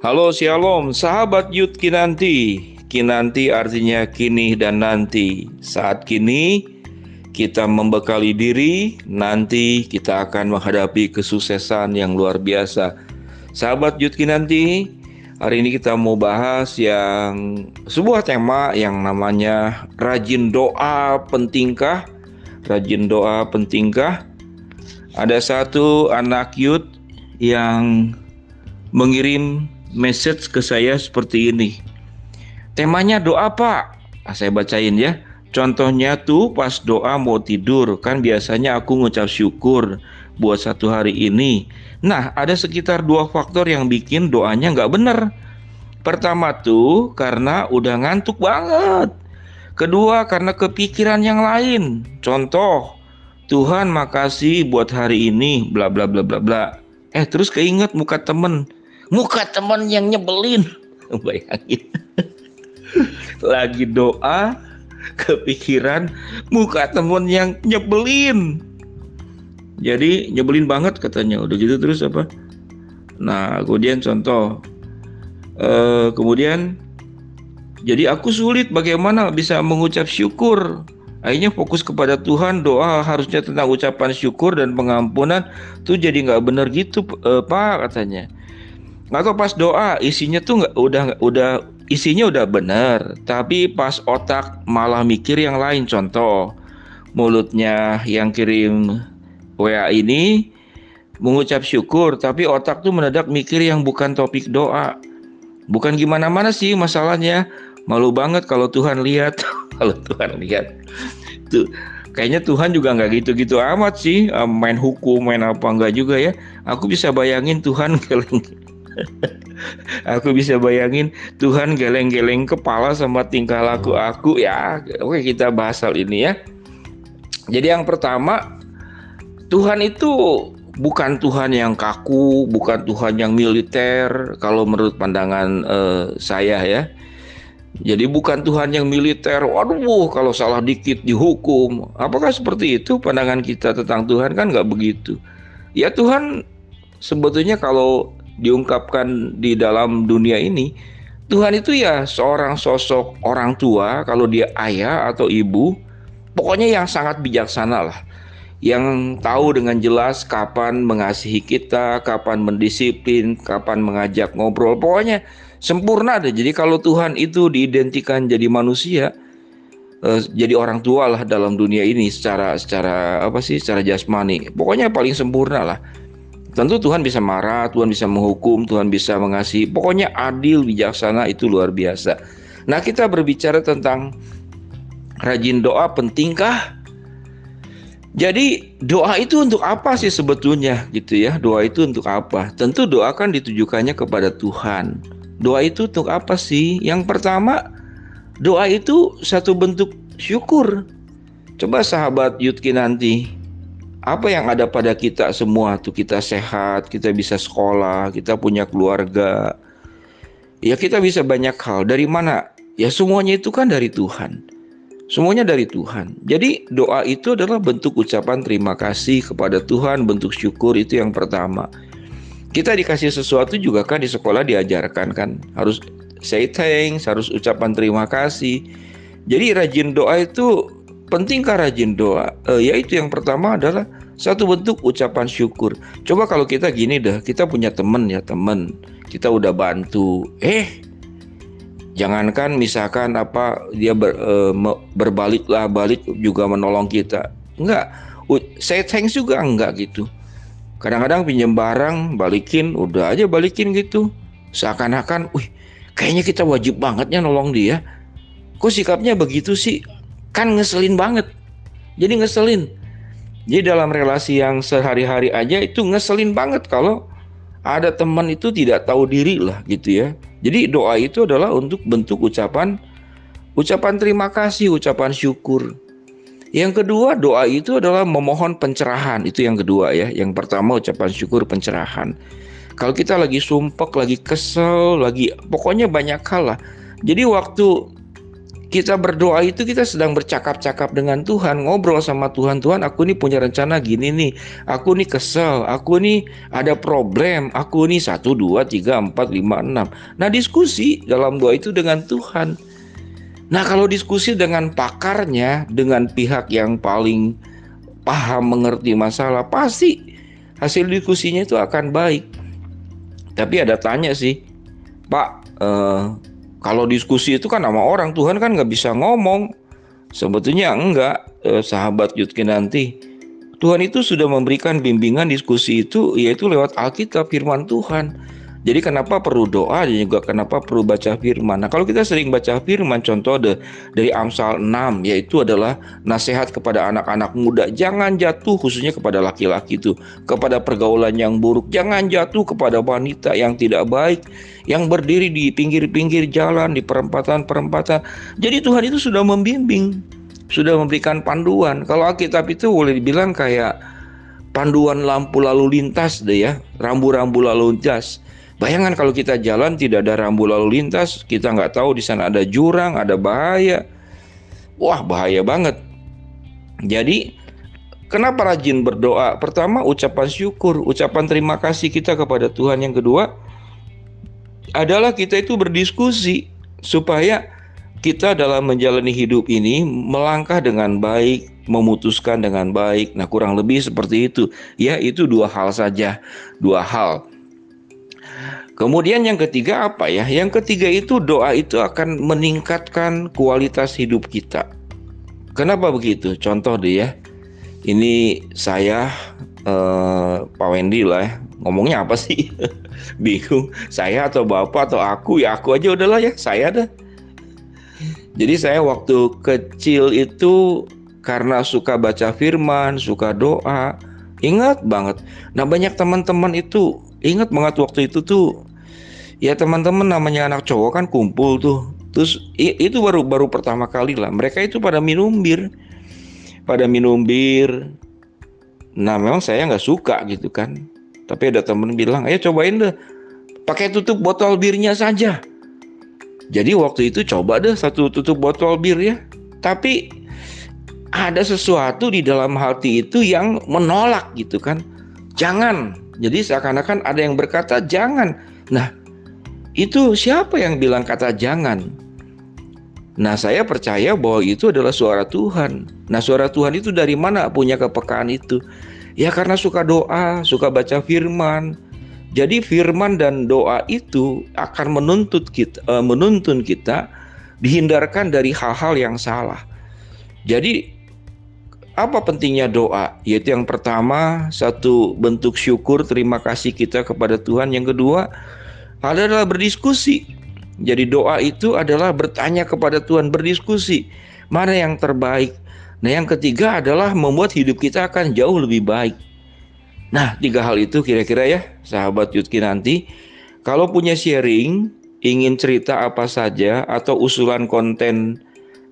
Halo Shalom, sahabat Yud Kinanti. Kinanti artinya kini dan nanti. Saat kini kita membekali diri, nanti kita akan menghadapi kesuksesan yang luar biasa. Sahabat Yud Kinanti, hari ini kita mau bahas yang sebuah tema yang namanya rajin doa pentingkah? Rajin doa pentingkah? Ada satu anak Yud yang mengirim message ke saya seperti ini. Temanya doa pak, ah, saya bacain ya. Contohnya tuh pas doa mau tidur kan biasanya aku ngucap syukur buat satu hari ini. Nah ada sekitar dua faktor yang bikin doanya nggak bener. Pertama tuh karena udah ngantuk banget. Kedua karena kepikiran yang lain. Contoh, Tuhan makasih buat hari ini, bla bla bla bla bla. Eh terus keinget muka temen muka teman yang nyebelin. Bayangin. Lagi doa kepikiran muka teman yang nyebelin. Jadi nyebelin banget katanya. Udah gitu terus apa? Nah kemudian contoh. Eh, kemudian jadi aku sulit bagaimana bisa mengucap syukur. Akhirnya fokus kepada Tuhan doa harusnya tentang ucapan syukur dan pengampunan. Tuh jadi nggak benar gitu eh, pak katanya atau pas doa isinya tuh nggak udah udah isinya udah bener. Tapi pas otak malah mikir yang lain contoh mulutnya yang kirim WA ini mengucap syukur tapi otak tuh mendadak mikir yang bukan topik doa. Bukan gimana mana sih masalahnya. Malu banget kalau Tuhan lihat. Kalau Tuhan lihat tuh kayaknya Tuhan juga nggak gitu-gitu amat sih. Main hukum main apa enggak juga ya. Aku bisa bayangin Tuhan aku bisa bayangin Tuhan geleng-geleng kepala sama tingkah laku aku ya. Oke, kita bahas hal ini ya. Jadi yang pertama, Tuhan itu bukan Tuhan yang kaku, bukan Tuhan yang militer kalau menurut pandangan uh, saya ya. Jadi bukan Tuhan yang militer, waduh kalau salah dikit dihukum. Apakah seperti itu pandangan kita tentang Tuhan kan nggak begitu. Ya Tuhan sebetulnya kalau diungkapkan di dalam dunia ini, Tuhan itu ya seorang sosok orang tua, kalau dia ayah atau ibu, pokoknya yang sangat bijaksana lah. Yang tahu dengan jelas kapan mengasihi kita, kapan mendisiplin, kapan mengajak ngobrol, pokoknya sempurna deh. Jadi kalau Tuhan itu diidentikan jadi manusia, eh, jadi orang tua lah dalam dunia ini secara secara apa sih secara jasmani pokoknya paling sempurna lah Tentu Tuhan bisa marah, Tuhan bisa menghukum, Tuhan bisa mengasihi. Pokoknya adil, bijaksana itu luar biasa. Nah, kita berbicara tentang rajin doa pentingkah? Jadi doa itu untuk apa sih sebetulnya gitu ya? Doa itu untuk apa? Tentu doa kan ditujukannya kepada Tuhan. Doa itu untuk apa sih? Yang pertama, doa itu satu bentuk syukur. Coba sahabat Yudki nanti apa yang ada pada kita semua tuh kita sehat, kita bisa sekolah, kita punya keluarga. Ya kita bisa banyak hal. Dari mana? Ya semuanya itu kan dari Tuhan. Semuanya dari Tuhan. Jadi doa itu adalah bentuk ucapan terima kasih kepada Tuhan, bentuk syukur itu yang pertama. Kita dikasih sesuatu juga kan di sekolah diajarkan kan harus say thanks, harus ucapan terima kasih. Jadi rajin doa itu Pentingkah rajin doa? E, yaitu yang pertama adalah satu bentuk ucapan syukur. Coba kalau kita gini dah, kita punya teman ya teman, kita udah bantu, eh jangankan misalkan apa dia ber, e, berbalik lah balik juga menolong kita, enggak. Saya thanks juga enggak gitu. Kadang-kadang pinjam barang, balikin, udah aja balikin gitu. Seakan-akan, wih, kayaknya kita wajib bangetnya nolong dia. Kok sikapnya begitu sih? Kan ngeselin banget. Jadi ngeselin. Jadi dalam relasi yang sehari-hari aja itu ngeselin banget kalau ada teman itu tidak tahu diri lah gitu ya. Jadi doa itu adalah untuk bentuk ucapan ucapan terima kasih ucapan syukur. Yang kedua doa itu adalah memohon pencerahan. Itu yang kedua ya. Yang pertama ucapan syukur pencerahan. Kalau kita lagi sumpek lagi kesel lagi pokoknya banyak hal lah. Jadi waktu kita berdoa itu kita sedang bercakap-cakap dengan Tuhan, ngobrol sama Tuhan. Tuhan, aku ini punya rencana gini nih. Aku ini kesel, aku ini ada problem, aku ini satu, dua, tiga, empat, lima, enam. Nah diskusi dalam doa itu dengan Tuhan. Nah kalau diskusi dengan pakarnya, dengan pihak yang paling paham mengerti masalah, pasti hasil diskusinya itu akan baik. Tapi ada tanya sih, Pak, eh, kalau diskusi itu kan sama orang Tuhan kan nggak bisa ngomong. Sebetulnya enggak, eh, sahabat Yudki nanti. Tuhan itu sudah memberikan bimbingan diskusi itu yaitu lewat Alkitab firman Tuhan. Jadi kenapa perlu doa dan juga kenapa perlu baca firman. Nah, kalau kita sering baca firman contoh de, dari Amsal 6 yaitu adalah nasihat kepada anak-anak muda, jangan jatuh khususnya kepada laki-laki itu, kepada pergaulan yang buruk, jangan jatuh kepada wanita yang tidak baik, yang berdiri di pinggir-pinggir jalan, di perempatan-perempatan. Jadi Tuhan itu sudah membimbing, sudah memberikan panduan. Kalau Alkitab itu boleh dibilang kayak panduan lampu lalu lintas deh ya, rambu-rambu lalu lintas Bayangkan kalau kita jalan tidak ada rambu lalu lintas, kita nggak tahu di sana ada jurang, ada bahaya. Wah bahaya banget. Jadi kenapa rajin berdoa? Pertama ucapan syukur, ucapan terima kasih kita kepada Tuhan. Yang kedua adalah kita itu berdiskusi supaya kita dalam menjalani hidup ini melangkah dengan baik, memutuskan dengan baik. Nah, kurang lebih seperti itu. Ya, itu dua hal saja. Dua hal. Kemudian yang ketiga apa ya? Yang ketiga itu doa itu akan meningkatkan kualitas hidup kita. Kenapa begitu? Contoh deh ya. Ini saya eh, Pak Wendy lah ya. Ngomongnya apa sih? Bingung. Saya atau Bapak atau aku ya aku aja udahlah ya. Saya dah. Jadi saya waktu kecil itu karena suka baca firman, suka doa, ingat banget. Nah banyak teman-teman itu ingat banget waktu itu tuh ya teman-teman namanya anak cowok kan kumpul tuh. Terus itu baru baru pertama kali lah. Mereka itu pada minum bir. Pada minum bir. Nah memang saya nggak suka gitu kan. Tapi ada temen bilang ayo cobain deh. Pakai tutup botol birnya saja. Jadi waktu itu coba deh satu tutup botol bir ya. Tapi ada sesuatu di dalam hati itu yang menolak gitu kan. Jangan. Jadi seakan-akan ada yang berkata jangan. Nah itu siapa yang bilang kata jangan? Nah, saya percaya bahwa itu adalah suara Tuhan. Nah, suara Tuhan itu dari mana punya kepekaan itu? Ya karena suka doa, suka baca firman. Jadi firman dan doa itu akan menuntut kita, uh, menuntun kita dihindarkan dari hal-hal yang salah. Jadi apa pentingnya doa? Yaitu yang pertama, satu bentuk syukur terima kasih kita kepada Tuhan. Yang kedua, adalah berdiskusi. Jadi doa itu adalah bertanya kepada Tuhan, berdiskusi mana yang terbaik. Nah, yang ketiga adalah membuat hidup kita akan jauh lebih baik. Nah, tiga hal itu kira-kira ya, sahabat Yudki nanti. Kalau punya sharing, ingin cerita apa saja atau usulan konten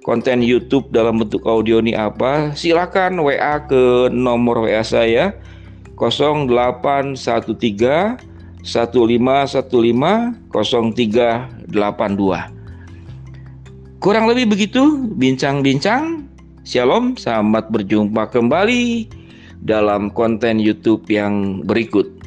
konten YouTube dalam bentuk audio ini apa, silakan WA ke nomor WA saya 0813 15150382. Kurang lebih begitu bincang-bincang. Shalom, selamat berjumpa kembali dalam konten YouTube yang berikut.